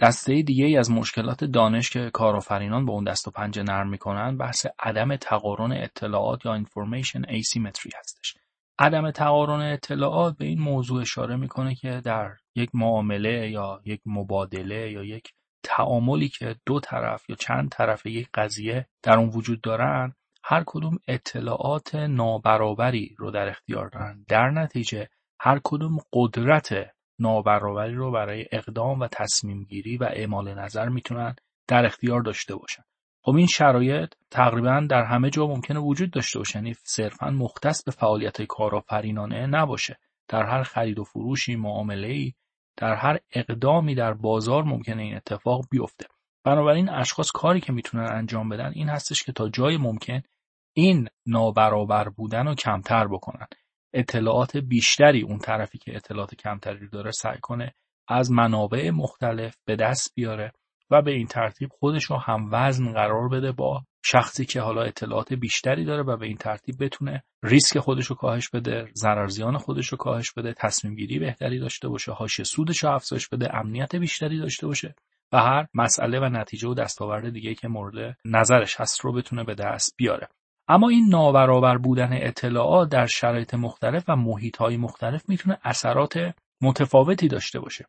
دسته دیگه ای از مشکلات دانش که کارآفرینان با اون دست و پنجه نرم می‌کنن بحث عدم تقارن اطلاعات یا information asymmetry هستش. عدم تقارن اطلاعات به این موضوع اشاره می‌کنه که در یک معامله یا یک مبادله یا یک تعاملی که دو طرف یا چند طرف یک قضیه در اون وجود دارن هر کدوم اطلاعات نابرابری رو در اختیار دارن. در نتیجه هر کدوم قدرت نابرابری رو برای اقدام و تصمیم گیری و اعمال نظر می‌تونن در اختیار داشته باشن. خب این شرایط تقریبا در همه جا ممکنه وجود داشته باشه یعنی صرفا مختص به فعالیت کارآفرینانه نباشه. در هر خرید و فروشی معامله ای در هر اقدامی در بازار ممکنه این اتفاق بیفته. بنابراین اشخاص کاری که می‌تونن انجام بدن این هستش که تا جای ممکن این نابرابر بودن رو کمتر بکنن. اطلاعات بیشتری اون طرفی که اطلاعات کمتری داره سعی کنه از منابع مختلف به دست بیاره و به این ترتیب خودش رو هم وزن قرار بده با شخصی که حالا اطلاعات بیشتری داره و به این ترتیب بتونه ریسک خودش رو کاهش بده ضررزیان خودش رو کاهش بده تصمیم گیری بهتری داشته باشه هاش سودش رو افزایش بده امنیت بیشتری داشته باشه و هر مسئله و نتیجه و دستاورد دیگه که مورد نظرش هست رو بتونه به دست بیاره. اما این نابرابر بودن اطلاعات در شرایط مختلف و محیط های مختلف می‌تونه اثرات متفاوتی داشته باشه.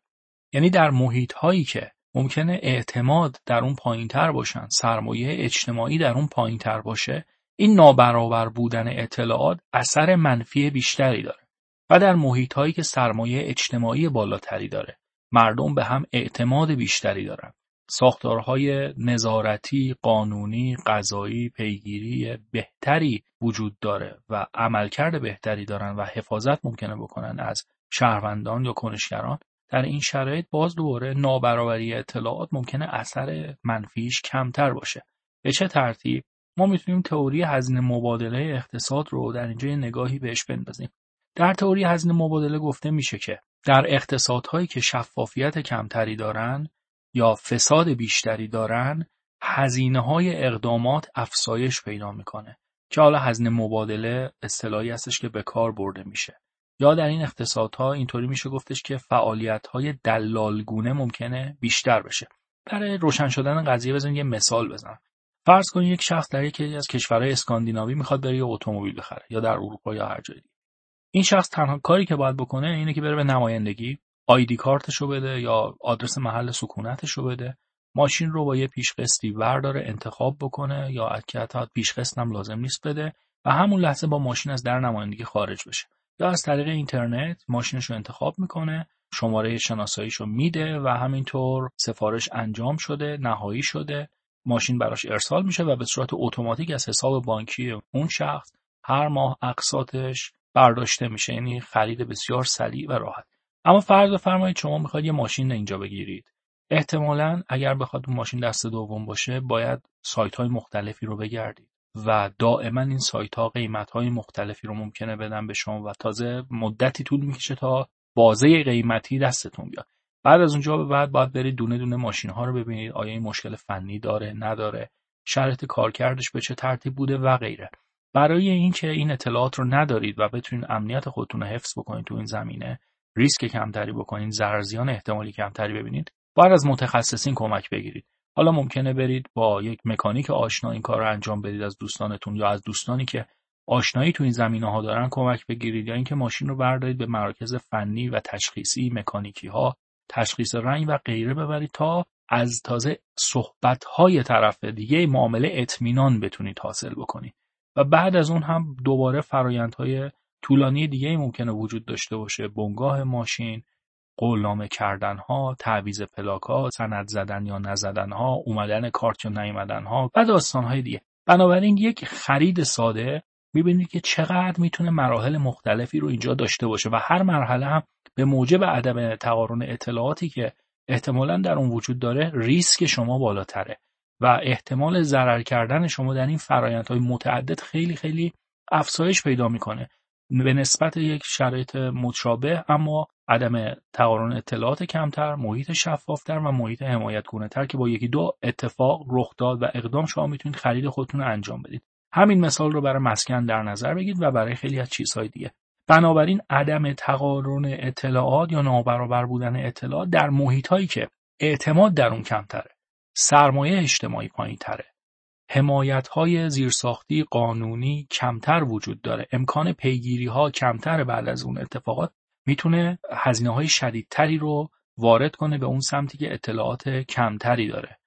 یعنی در محیط هایی که ممکنه اعتماد در اون پایین تر باشن سرمایه اجتماعی در اون پایین تر باشه این نابرابر بودن اطلاعات اثر منفی بیشتری داره و در محیط هایی که سرمایه اجتماعی بالاتری داره مردم به هم اعتماد بیشتری دارن. ساختارهای نظارتی، قانونی، قضایی، پیگیری بهتری وجود داره و عملکرد بهتری دارن و حفاظت ممکنه بکنن از شهروندان یا کنشگران. در این شرایط باز دوباره نابرابری اطلاعات ممکنه اثر منفیش کمتر باشه. به چه ترتیب؟ ما می‌تونیم تئوری هزینه مبادله اقتصاد رو در اینجا نگاهی بهش بندازیم. در تئوری هزینه مبادله گفته میشه که در اقتصادهایی که شفافیت کمتری دارن یا فساد بیشتری دارن هزینه های اقدامات افزایش پیدا می‌کنه. که حالا هزینه مبادله اصطلاحی هستش که به کار برده میشه. یا در این اقتصادها اینطوری میشه گفتش که فعالیت های دلالگونه ممکنه بیشتر بشه. برای روشن شدن قضیه بزنید یه مثال بزنم. فرض کنید یک شخص در یکی از کشورهای اسکاندیناوی می‌خواد بره یه اتومبیل بخره یا در اروپا یا هر جایی این شخص تنها کاری که باید بکنه اینه که بره به نمایندگی. آیدی کارتشو بده یا آدرس محل سکونتشو بده. ماشین رو با یه پیشقسطی ورداره انتخاب بکنه یا حتی پیشقسط هم لازم نیست بده و همون لحظه با ماشین از در نمایندگی خارج بشه. یا از طریق اینترنت ماشینش رو انتخاب می‌کنه شماره شناساییش رو میده و همینطور سفارش انجام شده نهایی شده. ماشین براش ارسال میشه و به صورت اتوماتیک از حساب بانکی اون شخص هر ماه اقساطش برداشته میشه. یعنی خرید بسیار سریع و راحت. اما فرض بفرمایید شما می‌خواید یه ماشین اینجا بگیرید. احتمالا اگر بخواد اون ماشین دست دوم باشه باید سایت های مختلفی رو بگردید و دائما این سایت ها قیمت های مختلفی رو ممکنه بدن به شما و تازه مدتی طول می‌کشه تا بازه قیمتی دستتون بیاد. بعد از اونجا به بعد باید برید دونه دونه ماشین ها رو ببینید. آیا این مشکل فنی داره نداره؟ شرط کارکردش به چه ترتیب بوده و غیره. برای اینکه این اطلاعات رو ندارید و بتونید امنیت خودتون رو حفظ بکنید تو این زمینه ریسک کمتری بکنید زرزیان احتمالی کمتری ببینید. باید از متخصصین کمک بگیرید. حالا ممکنه برید با یک مکانیک آشنا این کار رو انجام بدید از دوستانتون یا از دوستانی که آشنایی تو این زمینه ها دارن کمک بگیرید یا اینکه ماشین رو بردارید به مراکز فنی و تشخیصی مکانیکی ها تشخیص رنگ و غیره ببرید تا از تازه صحبت های طرف دیگه معامله اطمینان بتونید حاصل بکنید. و بعد از اون هم دوباره فرایندهای طولانی دیگه ممکنه وجود داشته باشه. بنگاه ماشین قولنامه کردن ها تعویض پلاک ها سند زدن یا نزدن ها اومدن کارت یا نیومدن ها و داستان های دیگه. بنابراین یک خرید ساده می‌بینید که چقدر می‌تونه مراحل مختلفی رو اینجا داشته باشه و هر مرحله هم به موجب عدم تقارن اطلاعاتی که احتمالا در اون وجود داره ریسک شما بالاتره و احتمال ضرر کردن شما در این فرایندهای متعدد خیلی خیلی افزایش پیدا می‌کنه. به نسبت یک شرایط مشابه اما عدم تقارن اطلاعات کمتر محیط شفافتر و محیط حمایت تر که با یکی دو اتفاق رخ داد و اقدام شما می‌تونید خرید خودتون رو انجام بدید. همین مثال رو برای مسکن در نظر بگیرید و برای خیلی از چیزهای دیگه. بنابراین عدم تقارن اطلاعات یا نابرابر بودن اطلاعات در محیط هایی که اعتماد در اون کمتره. سرمایه اجتماعی پایین تره حمایت های زیرساختی قانونی کمتر وجود داره. امکان پیگیری ها کمتر بعد از اون اتفاقات. می‌تونه هزینه های شدیدتری رو وارد کنه به اون سمتی که اطلاعات کمتری داره.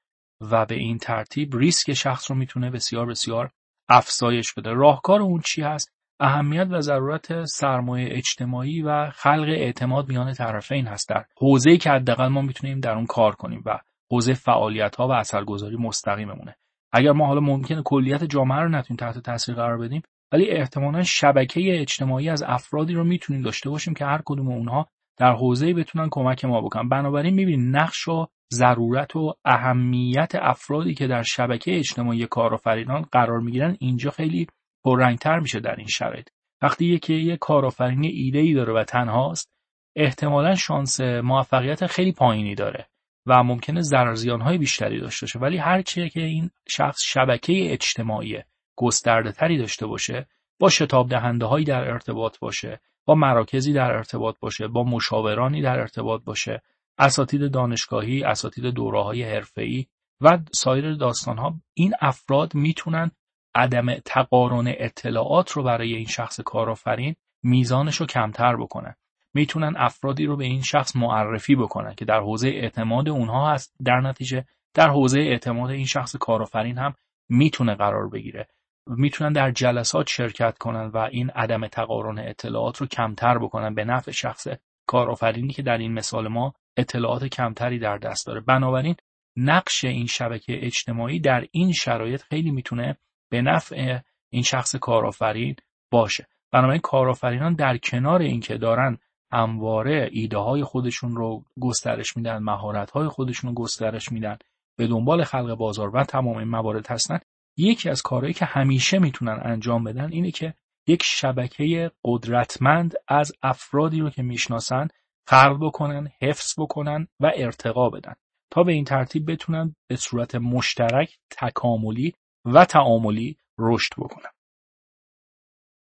و به این ترتیب ریسک شخص رو می‌تونه بسیار بسیار افزایش بده. راهکار اون چی هست؟ اهمیت و ضرورت سرمایه اجتماعی و خلق اعتماد میان طرفین هست. در حوزه‌ای که حداقل ما می‌تونیم در اون کار کنیم و حوزه فعالیت ها و اثرگذاری مستقیممونه. اگر ما حالا ممکنه کلیت جامعه رو نتونیم تحت تاثیر قرار بدیم ولی احتمالا شبکه اجتماعی از افرادی رو می‌تونیم داشته باشیم که هر کدوم اونها در حوزه‌ای بتونن کمک ما بکنن. بنابراین می‌بینید نقش و ضرورت و اهمیت افرادی که در شبکه اجتماعی کارآفرینان قرار می‌گیرن اینجا خیلی پررنگتر میشه در این شرایط. وقتی یکی یه کارآفرین ایده ای داره و تنهاست احتمالا شانس موفقیت خیلی پایینی داره. و ممکنه ضرر های بیشتری داشته باشه. ولی هر که این شخص شبکه اجتماعی گسترده تری داشته باشه با شتاب دهنده هایی در ارتباط باشه با مراکزی در ارتباط باشه با مشاورانی در ارتباط باشه اساتید دانشگاهی اساتید دوره های حرفه‌ای و سایر داستان ها این افراد می‌تونن عدم تقارن اطلاعات رو برای این شخص کارآفرین میزانش رو کمتر بکنن. می‌تونن افرادی رو به این شخص معرفی بکنن که در حوزه اعتماد اونها هست. در نتیجه در حوزه اعتماد این شخص کارآفرین هم می‌تونه قرار بگیره. می‌تونن در جلسات شرکت کنن و این عدم تقارن اطلاعات رو کمتر بکنن به نفع شخص کارآفرینی که در این مثال ما اطلاعات کمتری در دست داره. بنابراین نقش این شبکه اجتماعی در این شرایط خیلی می‌تونه به نفع این شخص کارآفرین باشه. بنابراین کارآفرینان در کنار اینکه دارن همواره ایده های خودشون رو گسترش میدن مهارت های خودشون رو گسترش میدن به دنبال خلق بازار و تمام این موارد هستن. یکی از کارهایی که همیشه می‌تونن انجام بدن اینه که یک شبکه قدرتمند از افرادی رو که می‌شناسن خلق بکنن حفظ بکنن و ارتقا بدن. تا به این ترتیب بتونن به صورت مشترک تکاملی و تعاملی رشد بکنن.